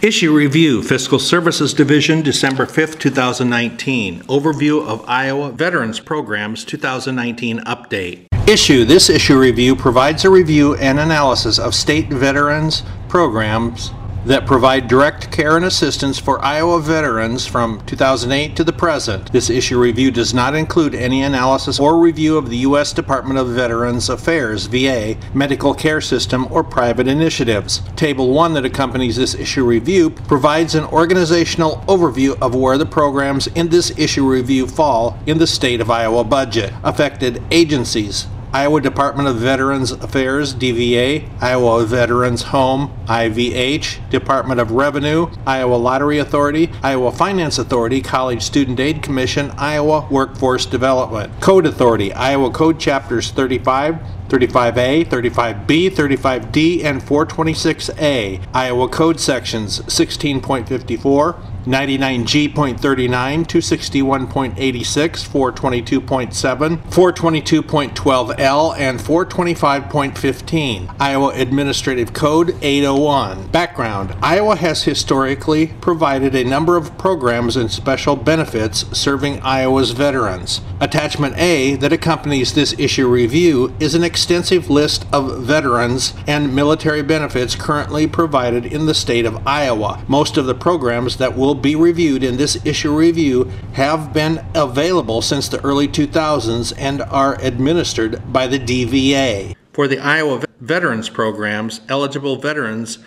Issue Review, Fiscal Services Division, December 5th, 2019. Overview of Iowa Veterans Programs 2019 Update. Issue, this issue review provides a review and analysis of state veterans programs that provide direct care and assistance for Iowa veterans from 2008 to the present. This issue review does not include any analysis or review of the U.S. Department of Veterans Affairs, VA, medical care system, or private initiatives. Table 1 that accompanies this issue review provides an organizational overview of where the programs in this issue review fall in the state of Iowa budget. Affected agencies, Iowa Department of Veterans Affairs, DVA, Iowa Veterans Home, IVH, Department of Revenue, Iowa Lottery Authority, Iowa Finance Authority, College Student Aid Commission, Iowa Workforce Development, Code Authority, Iowa Code Chapters 35, 35A, 35B, 35D, and 426A, Iowa Code Sections 16.54, 99G.39, 261.86, 422.7, 422.12L, and 425.15. Iowa Administrative Code 801. Background Iowa has historically provided a number of programs and special benefits serving Iowa's veterans. Attachment A, that accompanies this issue review, is an extensive list of veterans and military benefits currently provided in the state of Iowa. Most of the programs that will be reviewed in this issue review have been available since the early 2000s and are administered by the DVA. For the Iowa Veterans Programs, eligible veterans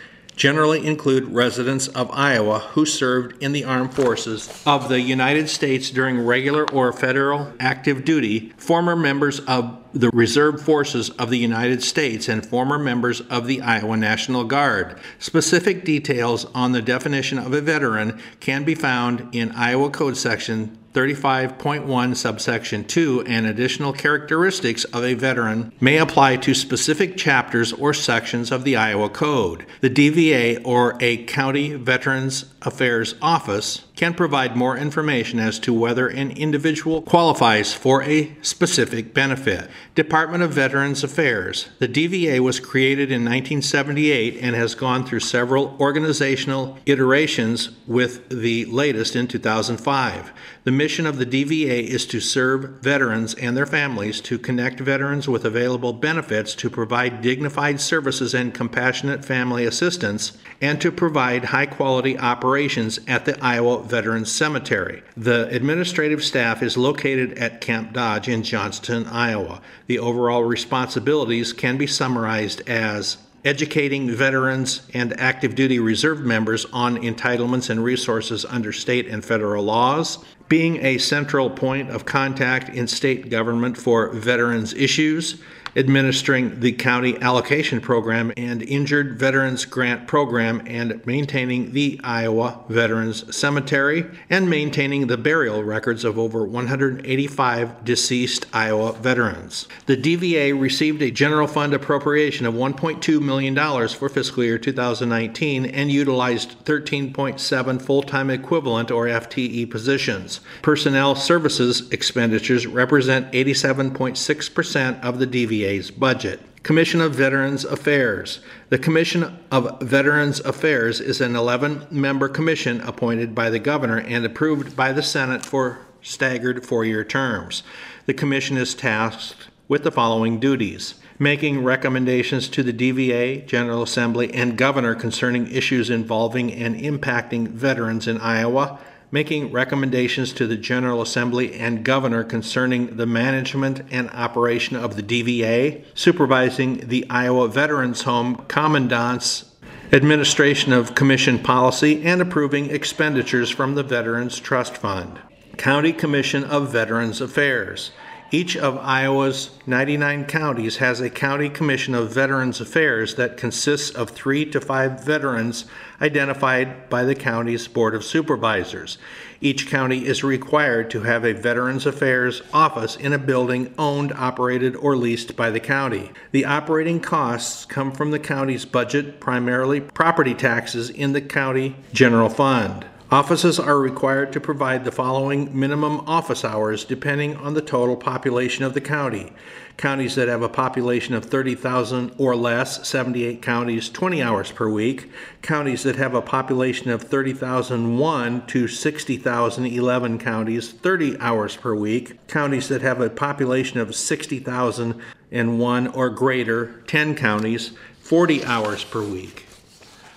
generally include residents of Iowa who served in the armed forces of the United States during regular or federal active duty, former members of the Reserve Forces of the United States, and former members of the Iowa National Guard. Specific details on the definition of a veteran can be found in Iowa Code Section 35.1 subsection 2 and additional characteristics of a veteran may apply to specific chapters or sections of the Iowa Code. The DVA or a County Veterans Affairs Office can provide more information as to whether an individual qualifies for a specific benefit. Department of Veterans Affairs. The DVA was created in 1978 and has gone through several organizational iterations with the latest in 2005. The mission of the DVA is to serve veterans and their families, to connect veterans with available benefits, to provide dignified services and compassionate family assistance, and to provide high quality operations at the Iowa Veterans Cemetery. The administrative staff is located at Camp Dodge in Johnston, Iowa. The overall responsibilities can be summarized as educating veterans and active duty reserve members on entitlements and resources under state and federal laws, being a central point of contact in state government for veterans issues, administering the county allocation program and injured veterans grant program and maintaining the Iowa Veterans Cemetery and maintaining the burial records of over 185 deceased Iowa veterans. The DVA received a general fund appropriation of $1.2 million for fiscal year 2019 and utilized 13.7 full-time equivalent or FTE positions. Personnel services expenditures represent 87.6% of the DVA VA's budget. Commission of Veterans Affairs. The Commission of Veterans Affairs is an 11 member commission appointed by the governor and approved by the Senate for staggered four year terms. The commission is tasked with the following duties making recommendations to the DVA, General Assembly, and governor concerning issues involving and impacting veterans in Iowa making recommendations to the General Assembly and Governor concerning the management and operation of the DVA, supervising the Iowa Veterans Home Commandant's administration of commission policy, and approving expenditures from the Veterans Trust Fund. County Commission of Veterans Affairs. Each of Iowa's 99 counties has a county commission of Veterans Affairs that consists of three to five veterans identified by the county's Board of Supervisors. Each county is required to have a Veterans Affairs office in a building owned, operated, or leased by the county. The operating costs come from the county's budget, primarily property taxes in the county general fund. Offices are required to provide the following minimum office hours depending on the total population of the county. Counties that have a population of 30,000 or less, 78 counties, 20 hours per week. Counties that have a population of 30,001 to 60,000, 11 counties, 30 hours per week. Counties that have a population of 60,001 or greater, 10 counties, 40 hours per week.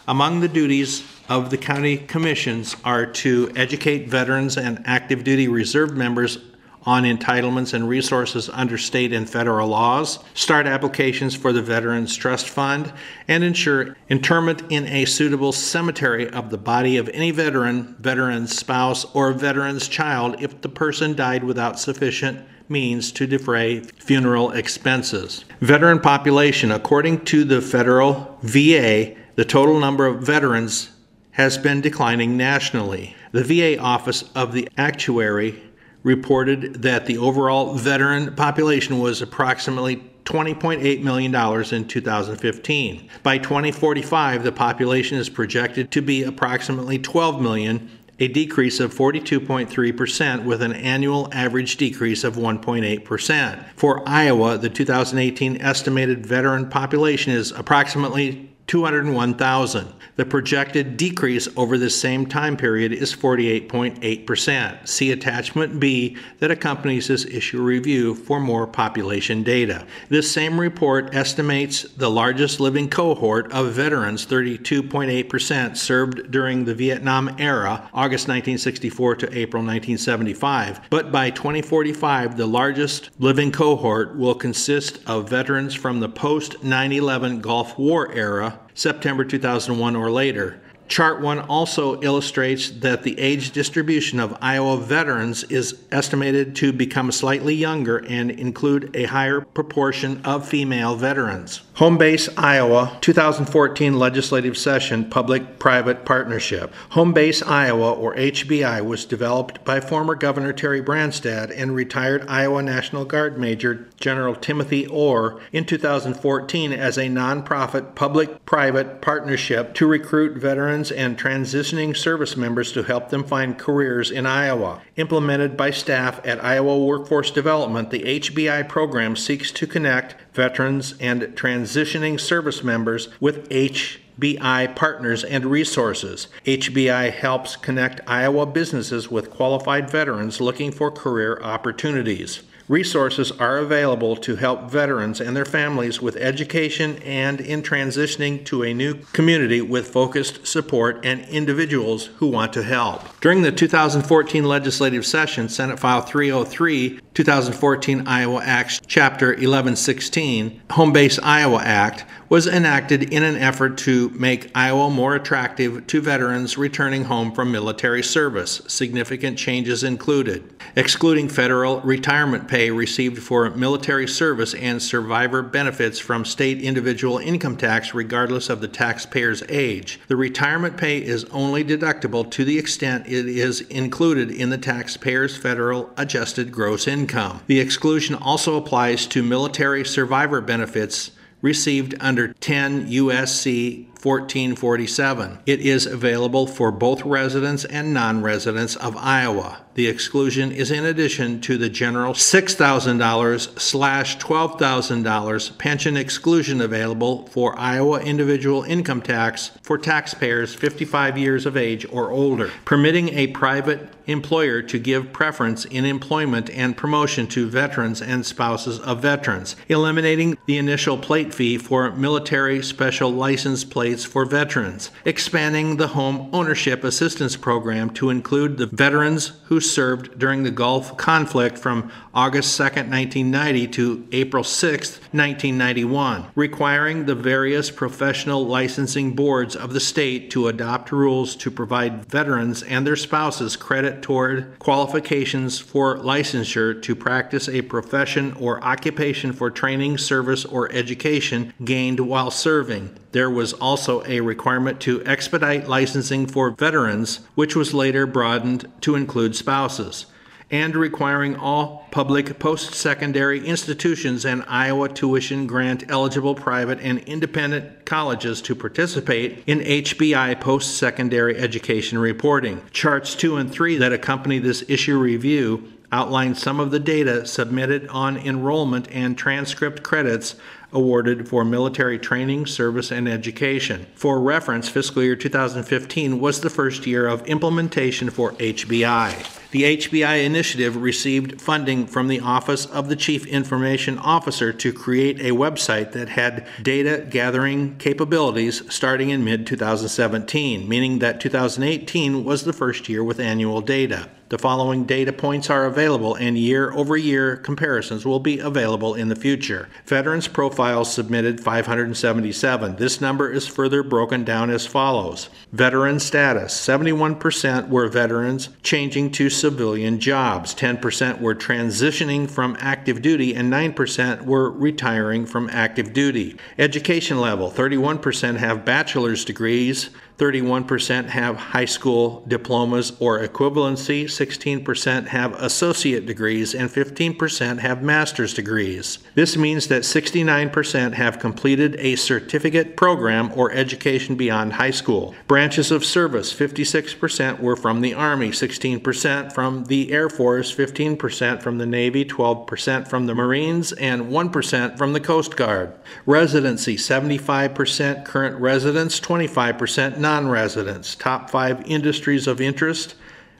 Among the duties of the county commissions are to educate veterans and active duty reserve members on entitlements and resources under state and federal laws, start applications for the Veterans Trust Fund, and ensure interment in a suitable cemetery of the body of any veteran, veteran's spouse, or veteran's child if the person died without sufficient means to defray funeral expenses. Veteran population, according to the federal VA, the total number of veterans has been declining nationally. The VA Office of the Actuary reported that the overall veteran population was approximately $20.8 million in 2015. By 2045, the population is projected to be approximately 12 million, a decrease of 42.3% with an annual average decrease of 1.8%. For Iowa, the 2018 estimated veteran population is approximately 201,000. The projected decrease over the same time period is 48.8%. See attachment B that accompanies this issue review for more population data. This same report estimates the largest living cohort of veterans, 32.8%, served during the Vietnam era, August 1964 to April 1975. But by 2045, the largest living cohort will consist of veterans from the post 9 11 Gulf War era September 2001 or later. Chart 1 also illustrates that the age distribution of Iowa veterans is estimated to become slightly younger and include a higher proportion of female veterans. Home Base Iowa 2014 Legislative Session Public Private Partnership. Home Base Iowa, or HBI, was developed by former Governor Terry Branstad and retired Iowa National Guard Major General Timothy Orr in 2014 as a nonprofit public private partnership to recruit veterans and transitioning service members to help them find careers in Iowa. Implemented by staff at Iowa Workforce Development, the HBI program seeks to connect veterans and transitioning service members with HBI partners and resources. HBI helps connect Iowa businesses with qualified veterans looking for career opportunities. Resources are available to help veterans and their families with education and in transitioning to a new community with focused support and individuals who want to help. During the 2014 legislative session, Senate File 303, 2014 Iowa Act, Chapter 1116, Home Base Iowa Act, was enacted in an effort to make Iowa more attractive to veterans returning home from military service. Significant changes included excluding federal retirement pay received for military service and survivor benefits from state individual income tax regardless of the taxpayer's age. The retirement pay is only deductible to the extent it is included in the taxpayer's federal adjusted gross income. The exclusion also applies to military survivor benefits received under 10 USC 1447. It is available for both residents and non residents of Iowa. The exclusion is in addition to the general $6,000 slash $12,000 pension exclusion available for Iowa individual income tax for taxpayers 55 years of age or older, permitting a private employer to give preference in employment and promotion to veterans and spouses of veterans, eliminating the initial plate fee for military special license plates for veterans, expanding the home ownership assistance program to include the veterans who served during the Gulf conflict from August 2, 1990 to April 6, 1991, requiring the various professional licensing boards of the state to adopt rules to provide veterans and their spouses credit toward qualifications for licensure to practice a profession or occupation for training, service, or education gained while serving. There was also a requirement to expedite licensing for veterans, which was later broadened to include spouses and requiring all public post-secondary institutions and Iowa tuition grant eligible private and independent colleges to participate in HBI post-secondary education reporting. Charts 2 and 3 that accompany this issue review outline some of the data submitted on enrollment and transcript credits awarded for military training, service, and education. For reference, fiscal year 2015 was the first year of implementation for HBI. The HBI initiative received funding from the Office of the Chief Information Officer to create a website that had data gathering capabilities starting in mid 2017, meaning that 2018 was the first year with annual data. The following data points are available, and year over year comparisons will be available in the future. Veterans profiles submitted 577. This number is further broken down as follows Veteran status 71% were veterans changing to civilian jobs, 10% were transitioning from active duty, and 9% were retiring from active duty. Education level 31% have bachelor's degrees, 31% have high school diplomas or equivalency, 16% have associate degrees, and 15% have master's degrees. This means that 69% have completed a certificate program or education beyond high school. Branches of service 56% were from the Army, 16% from the Air Force, 15% from the Navy, 12% from the Marines, and 1% from the Coast Guard. Residency 75% current residents, 25% non residents. Top five industries of interest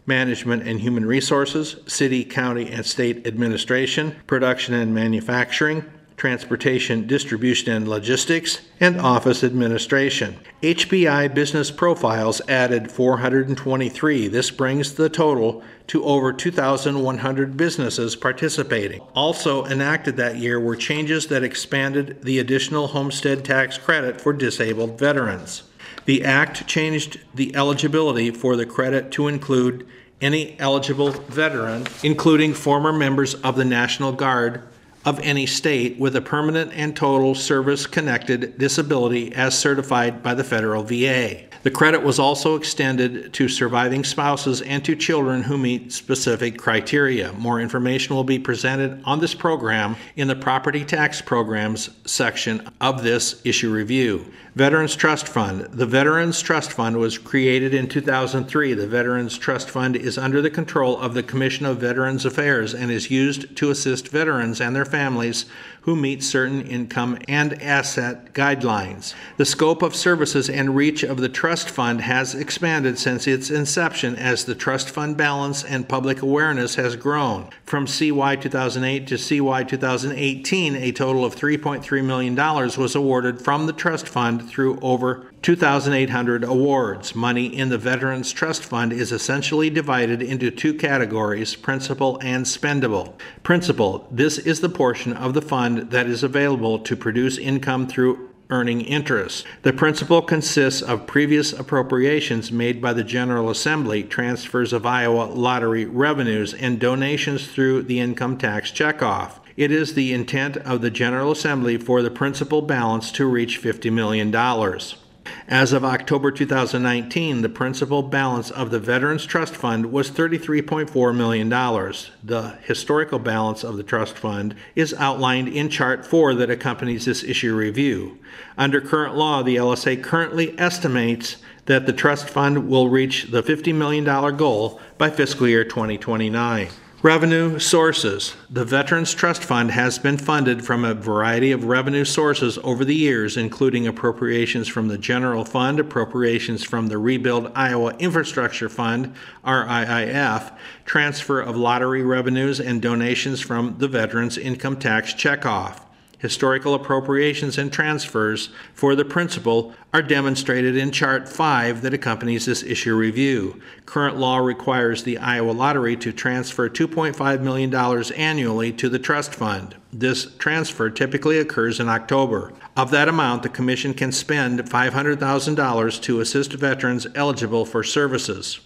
management and human resources, city, county, and state administration, production and manufacturing, transportation, distribution and logistics, and office administration. HBI Business Profiles added 423. This brings the total to over 2,100 businesses participating. Also enacted that year were changes that expanded the additional homestead tax credit for disabled veterans. The Act changed the eligibility for the credit to include any eligible veteran, including former members of the National Guard of any state with a permanent and total service connected disability as certified by the federal VA. The credit was also extended to surviving spouses and to children who meet specific criteria. More information will be presented on this program in the Property Tax Programs section of this issue review. Veterans Trust Fund. The Veterans Trust Fund was created in 2003. The Veterans Trust Fund is under the control of the Commission of Veterans Affairs and is used to assist veterans and their families who meet certain income and asset guidelines. The scope of services and reach of the trust fund has expanded since its inception as the trust fund balance and public awareness has grown. From CY 2008 to CY 2018, a total of $3.3 million was awarded from the trust fund through over 2,800 awards. Money in the Veterans Trust Fund is essentially divided into two categories principal and spendable. Principal, this is the portion of the fund that is available to produce income through earning interest. The principal consists of previous appropriations made by the General Assembly, transfers of Iowa lottery revenues, and donations through the income tax checkoff. It is the intent of the General Assembly for the principal balance to reach $50 million. As of October 2019, the principal balance of the Veterans Trust Fund was $33.4 million. The historical balance of the trust fund is outlined in Chart 4 that accompanies this issue review. Under current law, the LSA currently estimates that the trust fund will reach the $50 million goal by fiscal year 2029. Revenue sources. The Veterans Trust Fund has been funded from a variety of revenue sources over the years, including appropriations from the General Fund, appropriations from the Rebuild Iowa Infrastructure Fund, RIIF, transfer of lottery revenues, and donations from the Veterans Income Tax Checkoff historical appropriations and transfers for the principal are demonstrated in Chart 5 that accompanies this issue review. Current law requires the Iowa Lottery to transfer $2.5 million annually to the trust fund. This transfer typically occurs in October. Of that amount, the Commission can spend $500,000 to assist veterans eligible for services.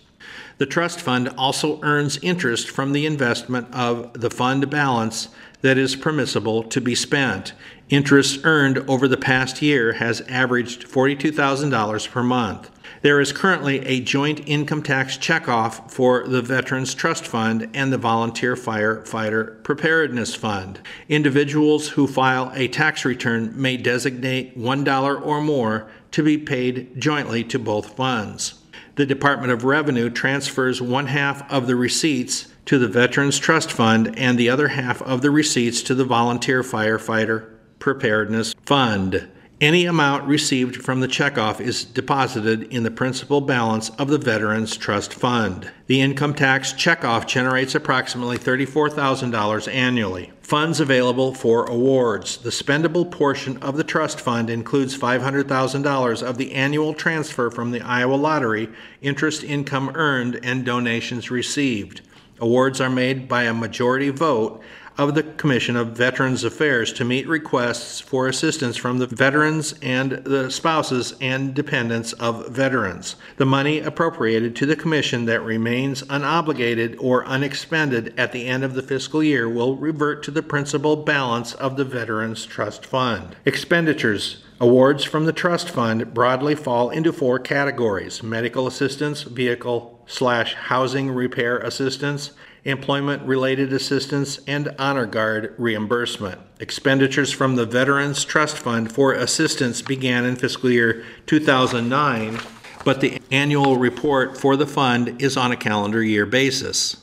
The trust fund also earns interest from the investment of the fund balance that is permissible to be spent. Interest earned over the past year has averaged $42,000 per month. There is currently a joint income tax checkoff for the Veterans Trust Fund and the Volunteer Firefighter Preparedness Fund. Individuals who file a tax return may designate $1 or more to be paid jointly to both funds. The Department of Revenue transfers one half of the receipts to the Veterans Trust Fund and the other half of the receipts to the Volunteer Firefighter Preparedness Fund. Any amount received from the checkoff is deposited in the principal balance of the Veterans Trust Fund. The income tax checkoff generates approximately $34,000 annually. Funds available for awards. The spendable portion of the trust fund includes $500,000 of the annual transfer from the Iowa Lottery, interest income earned, and donations received. Awards are made by a majority vote of the Commission of Veterans Affairs to meet requests for assistance from the veterans and the spouses and dependents of veterans. The money appropriated to the Commission that remains unobligated or unexpended at the end of the fiscal year will revert to the principal balance of the Veterans Trust Fund. Expenditures Awards from the trust fund broadly fall into four categories medical assistance, vehicle slash housing repair assistance, employment related assistance, and honor guard reimbursement. Expenditures from the Veterans Trust Fund for assistance began in fiscal year 2009, but the annual report for the fund is on a calendar year basis.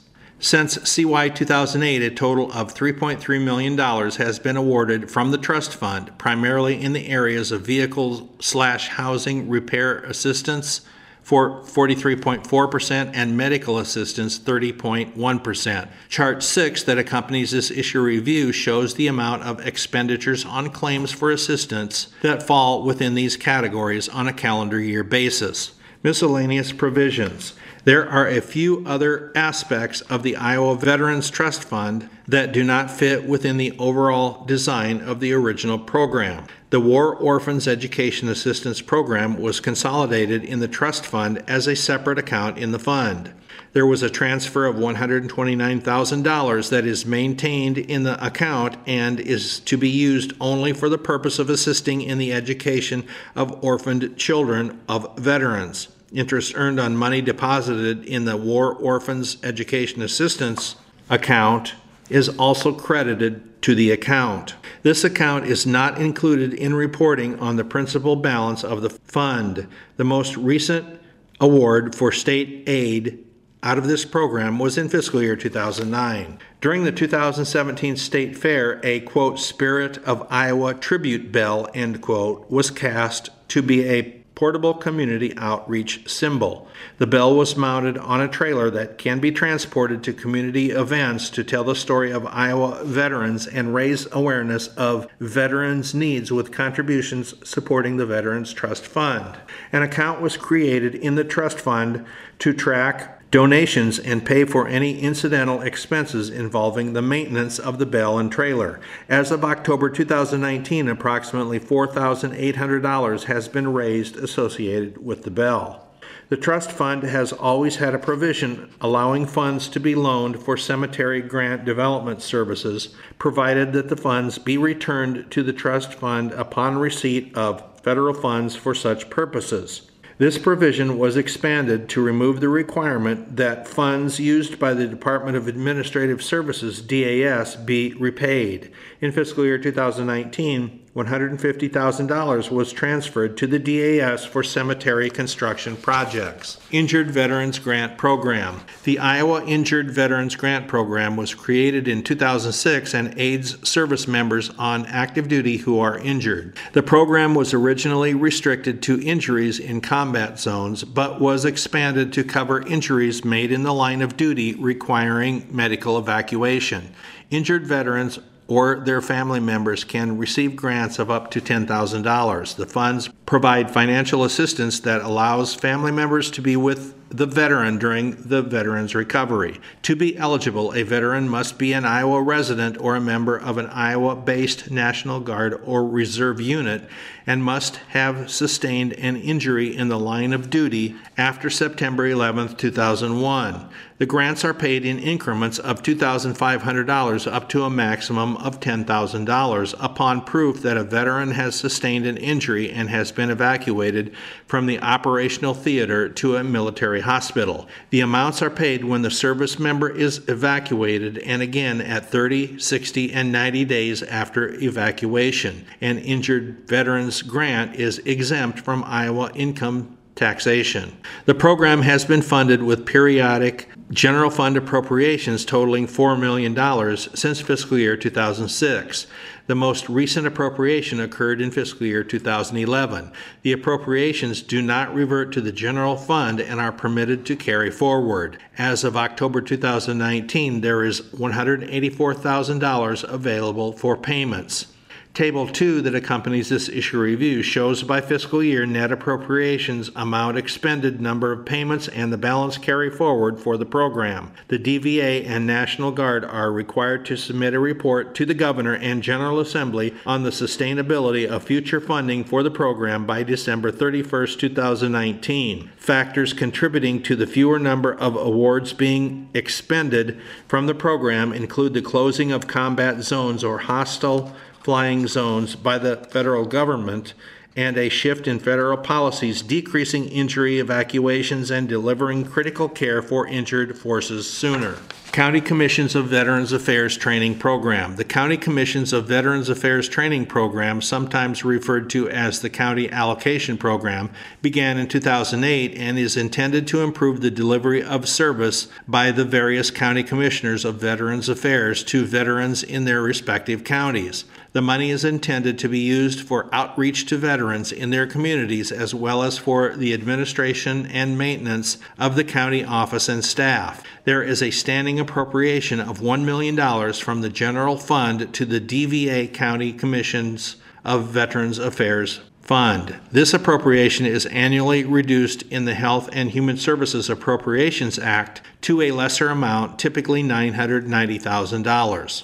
Since CY 2008, a total of $3.3 million has been awarded from the trust fund, primarily in the areas of vehicle slash housing repair assistance for 43.4% and medical assistance 30.1%. Chart 6 that accompanies this issue review shows the amount of expenditures on claims for assistance that fall within these categories on a calendar year basis. Miscellaneous provisions. There are a few other aspects of the Iowa Veterans Trust Fund that do not fit within the overall design of the original program. The War Orphans Education Assistance Program was consolidated in the trust fund as a separate account in the fund. There was a transfer of $129,000 that is maintained in the account and is to be used only for the purpose of assisting in the education of orphaned children of veterans. Interest earned on money deposited in the War Orphans Education Assistance account is also credited to the account. This account is not included in reporting on the principal balance of the fund. The most recent award for state aid out of this program was in fiscal year 2009. During the 2017 state fair, a quote, Spirit of Iowa tribute bell, end quote, was cast to be a portable community outreach symbol. The bell was mounted on a trailer that can be transported to community events to tell the story of Iowa veterans and raise awareness of veterans' needs with contributions supporting the Veterans Trust Fund. An account was created in the trust fund to track donations and pay for any incidental expenses involving the maintenance of the bell and trailer. As of October 2019, approximately $4,800 has been raised associated with the bell. The trust fund has always had a provision allowing funds to be loaned for cemetery grant development services, provided that the funds be returned to the trust fund upon receipt of federal funds for such purposes. This provision was expanded to remove the requirement that funds used by the Department of Administrative Services, DAS, be repaid. In fiscal year 2019, $150,000 was transferred to the DAS for cemetery construction projects. Injured Veterans Grant Program. The Iowa Injured Veterans Grant Program was created in 2006 and aids service members on active duty who are injured. The program was originally restricted to injuries in combat zones, but was expanded to cover injuries made in the line of duty requiring medical evacuation. Injured veterans or their family members can receive grants of up to $10,000. The funds provide financial assistance that allows family members to be with the veteran during the veteran's recovery. To be eligible, a veteran must be an Iowa resident or a member of an Iowa based National Guard or Reserve unit and must have sustained an injury in the line of duty after September 11, 2001. The grants are paid in increments of $2,500 up to a maximum of $10,000 upon proof that a veteran has sustained an injury and has been evacuated from the operational theater to a military hospital. The amounts are paid when the service member is evacuated and again at 30, 60, and 90 days after evacuation. An injured veteran's grant is exempt from Iowa income taxation. The program has been funded with periodic general fund appropriations totaling $4 million since fiscal year 2006. The most recent appropriation occurred in fiscal year 2011. The appropriations do not revert to the general fund and are permitted to carry forward. As of October 2019, there is $184,000 available for payments. Table 2 that accompanies this issue review shows by fiscal year net appropriations, amount expended, number of payments, and the balance carry forward for the program. The DVA and National Guard are required to submit a report to the Governor and General Assembly on the sustainability of future funding for the program by December 31, 2019. Factors contributing to the fewer number of awards being expended from the program include the closing of combat zones or hostile flying zones by the federal government and a shift in federal policies decreasing injury evacuations and delivering critical care for injured forces sooner. County Commissions of Veterans Affairs Training Program. The County Commissions of Veterans Affairs Training Program, sometimes referred to as the County Allocation Program, began in 2008 and is intended to improve the delivery of service by the various county commissioners of Veterans Affairs to veterans in their respective counties. The money is intended to be used for outreach to veterans in their communities as well as for the administration and maintenance of the county office and staff. There is a standing appropriation of $1 million from the general fund to the DVA County Commissions of Veterans Affairs Fund. This appropriation is annually reduced in the Health and Human Services Appropriations Act to a lesser amount, typically $990,000.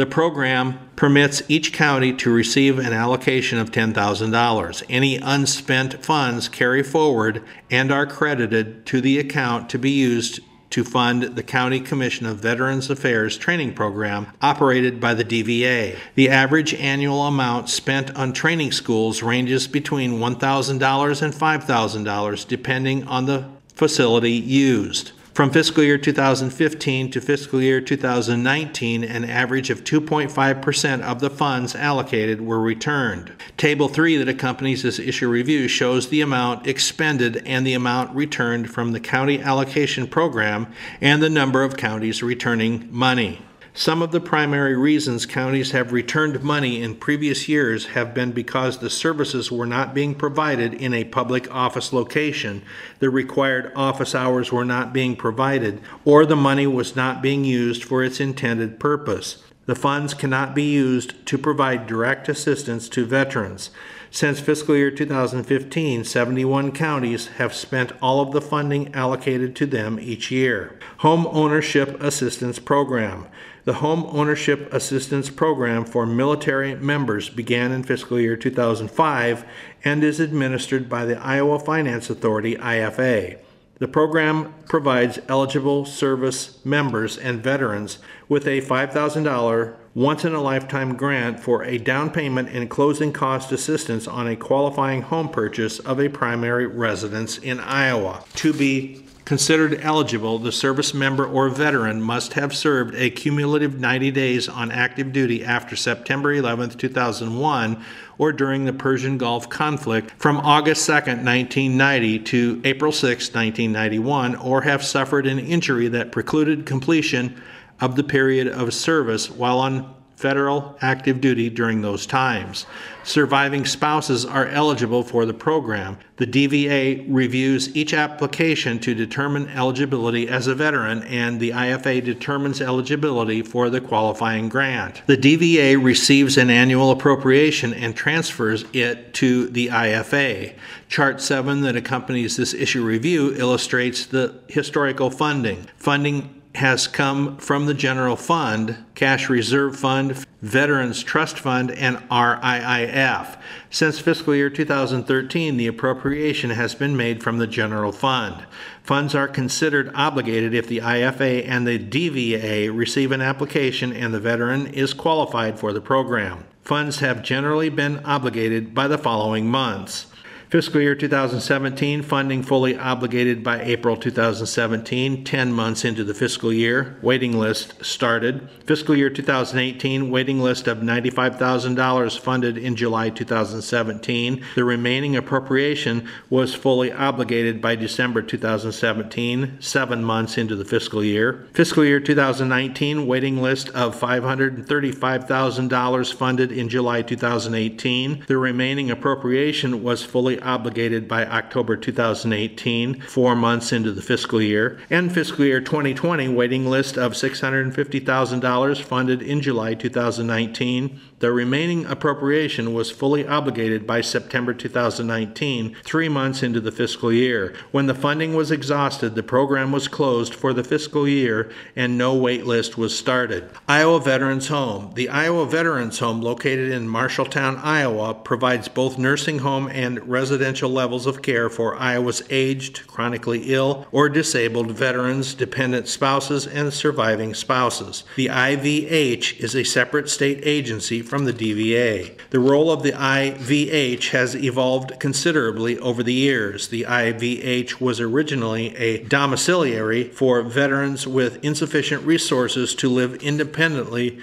The program permits each county to receive an allocation of $10,000. Any unspent funds carry forward and are credited to the account to be used to fund the County Commission of Veterans Affairs training program operated by the DVA. The average annual amount spent on training schools ranges between $1,000 and $5,000 depending on the facility used. From fiscal year 2015 to fiscal year 2019, an average of 2.5% of the funds allocated were returned. Table 3 that accompanies this issue review shows the amount expended and the amount returned from the county allocation program and the number of counties returning money. Some of the primary reasons counties have returned money in previous years have been because the services were not being provided in a public office location, the required office hours were not being provided, or the money was not being used for its intended purpose. The funds cannot be used to provide direct assistance to veterans. Since fiscal year 2015, 71 counties have spent all of the funding allocated to them each year. Home Ownership Assistance Program. The Home Ownership Assistance Program for military members began in fiscal year 2005 and is administered by the Iowa Finance Authority, IFA. The program provides eligible service members and veterans with a $5,000 once in a lifetime grant for a down payment and closing cost assistance on a qualifying home purchase of a primary residence in Iowa. To be considered eligible, the service member or veteran must have served a cumulative 90 days on active duty after September 11, 2001, or during the Persian Gulf conflict from August 2, 1990 to April 6, 1991, or have suffered an injury that precluded completion of the period of service while on federal active duty during those times. Surviving spouses are eligible for the program. The DVA reviews each application to determine eligibility as a veteran, and the IFA determines eligibility for the qualifying grant. The DVA receives an annual appropriation and transfers it to the IFA. Chart 7 that accompanies this issue review illustrates the historical funding. Funding has come from the general fund, cash reserve fund, veterans trust fund, and RIIF. Since fiscal year 2013, the appropriation has been made from the general fund. Funds are considered obligated if the IFA and the DVA receive an application and the veteran is qualified for the program. Funds have generally been obligated by the following months. Fiscal year 2017, funding fully obligated by April 2017, 10 months into the fiscal year. Waiting list started. Fiscal year 2018, waiting list of $95,000 funded in July 2017. The remaining appropriation was fully obligated by December 2017, seven months into the fiscal year. Fiscal year 2019, waiting list of $535,000 funded in July 2018. The remaining appropriation was fully obligated by October 2018, four months into the fiscal year, and fiscal year 2020 waiting list of $650,000 funded in July 2019. The remaining appropriation was fully obligated by September 2019, three months into the fiscal year. When the funding was exhausted, the program was closed for the fiscal year and no wait list was started. Iowa Veterans Home. The Iowa Veterans Home, located in Marshalltown, Iowa, provides both nursing home and residential levels of care for Iowa's aged, chronically ill, or disabled veterans, dependent spouses, and surviving spouses. The IVH is a separate state agency from the DVA. The role of the IVH has evolved considerably over the years. The IVH was originally a domiciliary for veterans with insufficient resources to live independently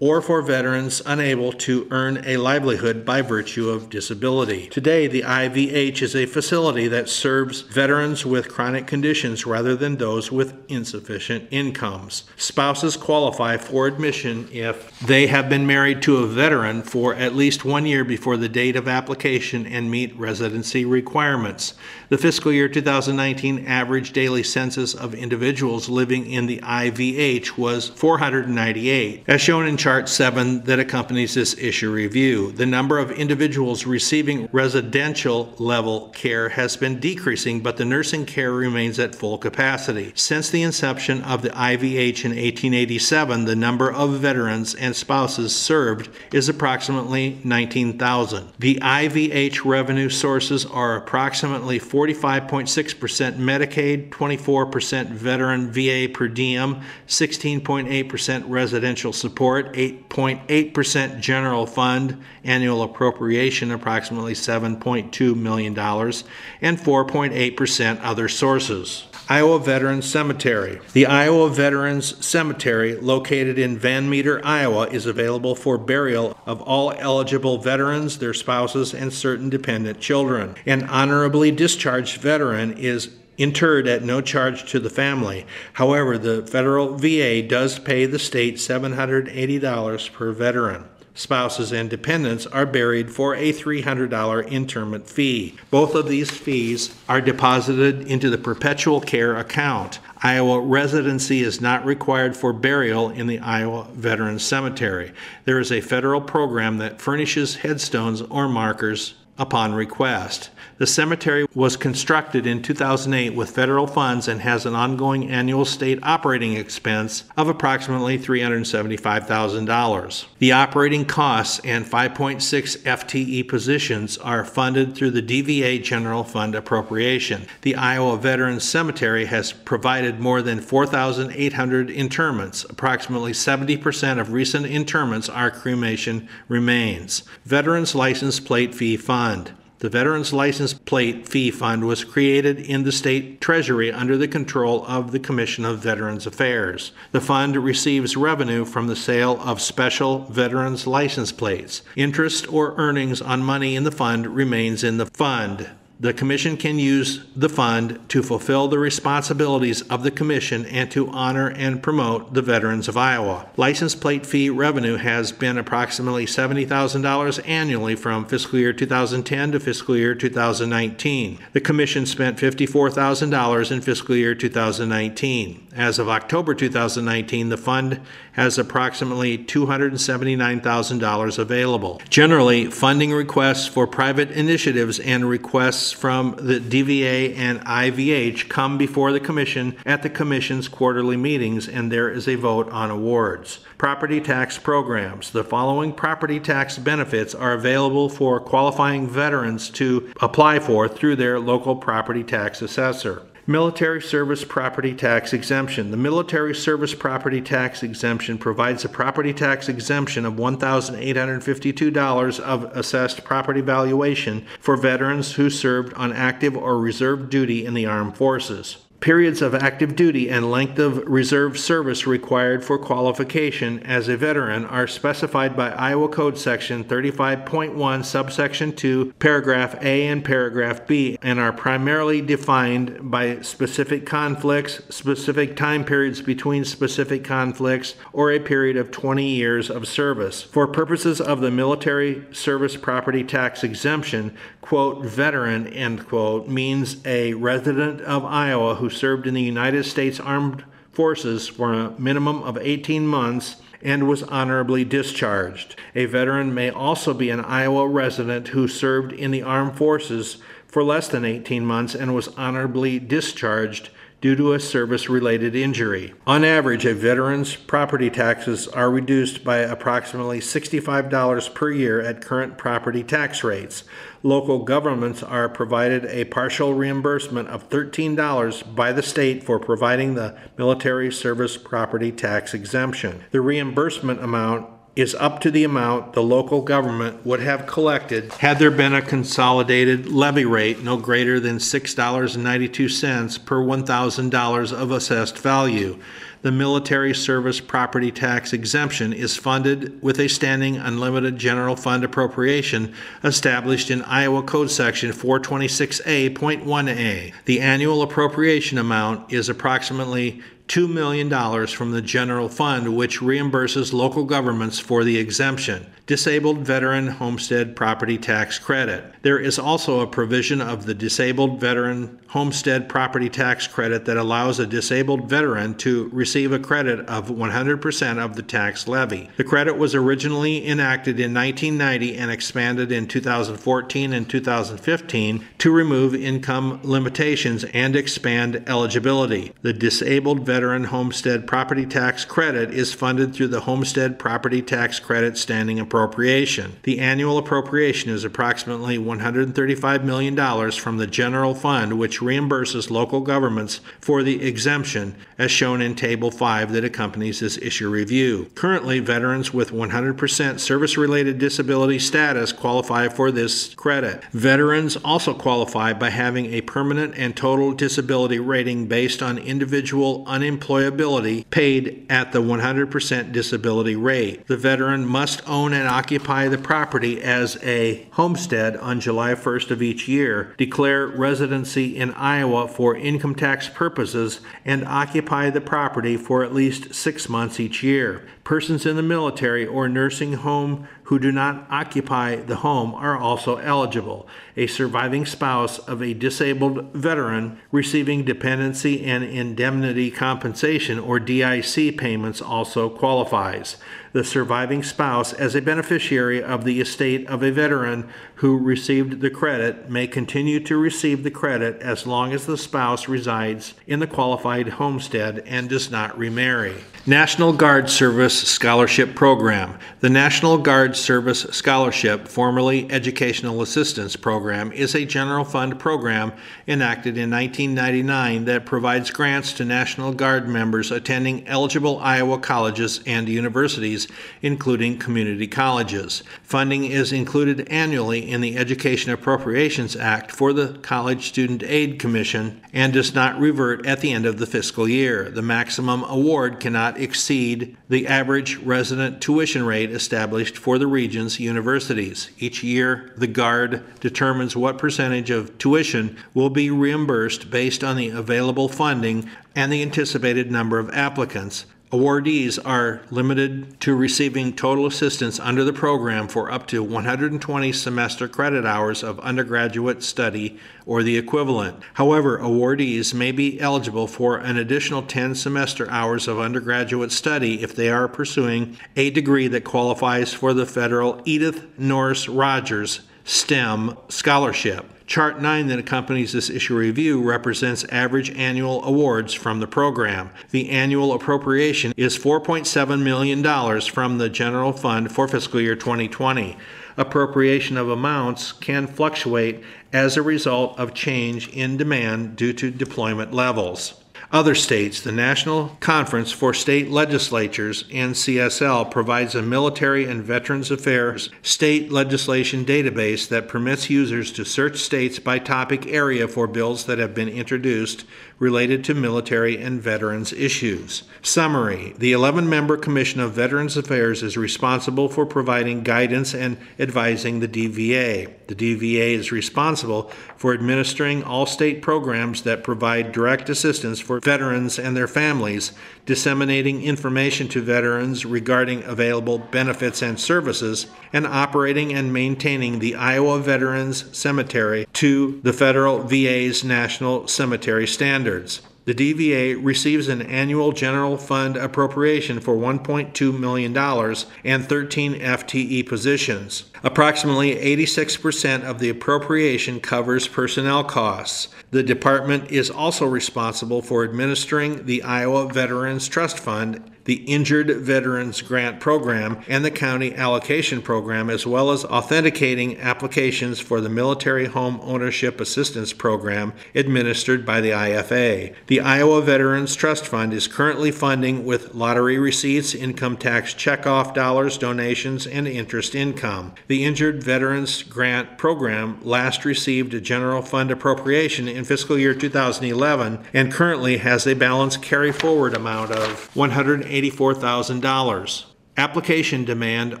or for veterans unable to earn a livelihood by virtue of disability. Today, the IVH is a facility that serves veterans with chronic conditions rather than those with insufficient incomes. Spouses qualify for admission if they have been married to a veteran for at least one year before the date of application and meet residency requirements. The fiscal year 2019 average daily census of individuals living in the IVH was 498. As shown in chart 7 that accompanies this issue review, the number of individuals receiving residential level care has been decreasing, but the nursing care remains at full capacity. Since the inception of the IVH in 1887, the number of veterans and spouses served is approximately 19,000. The IVH revenue sources are approximately 45.6% Medicaid, 24% veteran VA per diem, 16.8% residential support, 8.8% general fund, annual appropriation approximately $7.2 million, and 4.8% other sources. Iowa Veterans Cemetery. The Iowa Veterans Cemetery, located in Van Meter, Iowa, is available for burial of all eligible veterans, their spouses, and certain dependent children. An honorably discharged veteran is interred at no charge to the family. However, the federal VA does pay the state $780 per veteran. Spouses and dependents are buried for a $300 interment fee. Both of these fees are deposited into the perpetual care account. Iowa residency is not required for burial in the Iowa Veterans Cemetery. There is a federal program that furnishes headstones or markers upon request. The cemetery was constructed in 2008 with federal funds and has an ongoing annual state operating expense of approximately $375,000. The operating costs and 5.6 FTE positions are funded through the DVA General Fund appropriation. The Iowa Veterans Cemetery has provided more than 4,800 interments. Approximately 70% of recent interments are cremation remains. Veterans License Plate Fee Fund. The Veterans License Plate Fee Fund was created in the state treasury under the control of the Commission of Veterans Affairs. The fund receives revenue from the sale of special veterans license plates. Interest or earnings on money in the fund remains in the fund. The Commission can use the fund to fulfill the responsibilities of the Commission and to honor and promote the veterans of Iowa. License plate fee revenue has been approximately $70,000 annually from fiscal year 2010 to fiscal year 2019. The Commission spent $54,000 in fiscal year 2019. As of October 2019, the fund has approximately $279,000 available. Generally, funding requests for private initiatives and requests from the DVA and IVH come before the Commission at the Commission's quarterly meetings, and there is a vote on awards. Property tax programs. The following property tax benefits are available for qualifying veterans to apply for through their local property tax assessor. Military Service Property Tax Exemption. The Military Service Property Tax Exemption provides a property tax exemption of $1,852 of assessed property valuation for veterans who served on active or reserve duty in the armed forces. Periods of active duty and length of reserve service required for qualification as a veteran are specified by Iowa Code Section 35.1, subsection 2, paragraph A and paragraph B, and are primarily defined by specific conflicts, specific time periods between specific conflicts, or a period of 20 years of service. For purposes of the military service property tax exemption, quote, veteran, end quote, means a resident of Iowa who served in the United States Armed Forces for a minimum of 18 months and was honorably discharged. A veteran may also be an Iowa resident who served in the armed forces for less than 18 months and was honorably discharged due to a service related injury. On average, a veteran's property taxes are reduced by approximately $65 per year at current property tax rates. Local governments are provided a partial reimbursement of $13 by the state for providing the military service property tax exemption. The reimbursement amount is up to the amount the local government would have collected had there been a consolidated levy rate no greater than $6.92 per $1,000 of assessed value. The military service property tax exemption is funded with a standing unlimited general fund appropriation established in Iowa Code Section 426A.1A. The annual appropriation amount is approximately $2 million from the general fund, which reimburses local governments for the exemption. Disabled Veteran Homestead Property Tax Credit. There is also a provision of the Disabled Veteran Homestead Property Tax Credit that allows a disabled veteran to receive a credit of 100% of the tax levy. The credit was originally enacted in 1990 and expanded in 2014 and 2015 to remove income limitations and expand eligibility. The Disabled Veteran Homestead Property Tax Credit is funded through the Homestead Property Tax Credit Standing Appropriation. The annual appropriation is approximately $135 million from the general fund, which reimburses local governments for the exemption, as shown in Table 5 that accompanies this issue review. Currently, veterans with 100% service related disability status qualify for this credit. Veterans also qualify by having a permanent and total disability rating based on individual unemployability paid at the 100% disability rate. The veteran must own and occupy the property as a homestead on July 1st of each year, declare residency in Iowa for income tax purposes, and occupy the property for at least six months each year. Persons in the military or nursing home who do not occupy the home are also eligible. A surviving spouse of a disabled veteran receiving dependency and indemnity compensation or DIC payments also qualifies. The surviving spouse, as a beneficiary of the estate of a veteran who received the credit, may continue to receive the credit as long as the spouse resides in the qualified homestead and does not remarry. National Guard Service Scholarship Program. The National Guard Service Scholarship, formerly Educational Assistance Program, is a general fund program enacted in 1999 that provides grants to National Guard members attending eligible Iowa colleges and universities, including community colleges. Funding is included annually in the Education Appropriations Act for the College Student Aid Commission and does not revert at the end of the fiscal year. The maximum award cannot exceed the average resident tuition rate established for the Regents universities. Each year, the Guard determines what percentage of tuition will be reimbursed based on the available funding and the anticipated number of applicants. Awardees are limited to receiving total assistance under the program for up to 120 semester credit hours of undergraduate study or the equivalent. However, awardees may be eligible for an additional 10 semester hours of undergraduate study if they are pursuing a degree that qualifies for the federal Edith Nourse Rogers STEM scholarship. Chart 9 that accompanies this issue review represents average annual awards from the program. The annual appropriation is $4.7 million from the general fund for fiscal year 2020. Appropriation of amounts can fluctuate as a result of change in demand due to deployment levels. Other states, the National Conference for State Legislatures, NCSL, provides a military and veterans affairs state legislation database that permits users to search states by topic area for bills that have been introduced related to military and veterans issues. Summary The 11 member Commission of Veterans Affairs is responsible for providing guidance and advising the DVA. The DVA is responsible for administering all state programs that provide direct assistance for veterans and their families, disseminating information to veterans regarding available benefits and services, and operating and maintaining the Iowa Veterans Cemetery to the federal VA's National Cemetery Standards. The DVA receives an annual general fund appropriation for $1.2 million and 13 FTE positions. Approximately 86% of the appropriation covers personnel costs. The department is also responsible for administering the Iowa Veterans Trust Fund the Injured Veterans Grant Program, and the County Allocation Program, as well as authenticating applications for the Military Home Ownership Assistance Program administered by the IFA. The Iowa Veterans Trust Fund is currently funding with lottery receipts, income tax checkoff dollars, donations, and interest income. The Injured Veterans Grant Program last received a general fund appropriation in fiscal year 2011 and currently has a balance carry forward amount of $184,000. Application demand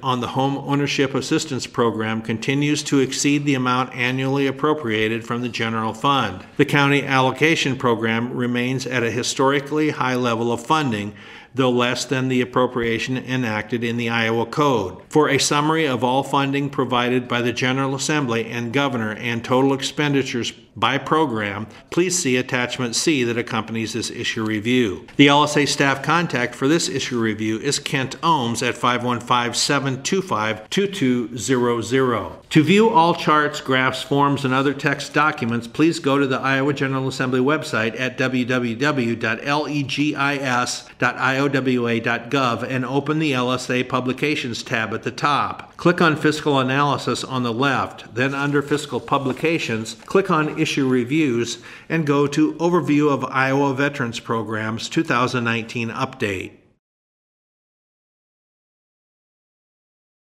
on the Home Ownership Assistance Program continues to exceed the amount annually appropriated from the general fund. The County Allocation Program remains at a historically high level of funding, though less than the appropriation enacted in the Iowa Code. For a summary of all funding provided by the General Assembly and Governor and total expenditures by program, please see attachment C that accompanies this issue review. The LSA staff contact for this issue review is Kent Ohms at 515-725-2200. To view all charts, graphs, forms, and other text documents, please go to the Iowa General Assembly website at www.legis.iowa.gov and open the LSA Publications tab at the top. Click on Fiscal Analysis on the left, then under Fiscal Publications, click on issue reviews and go to Overview of Iowa Veterans Programs 2019 Update.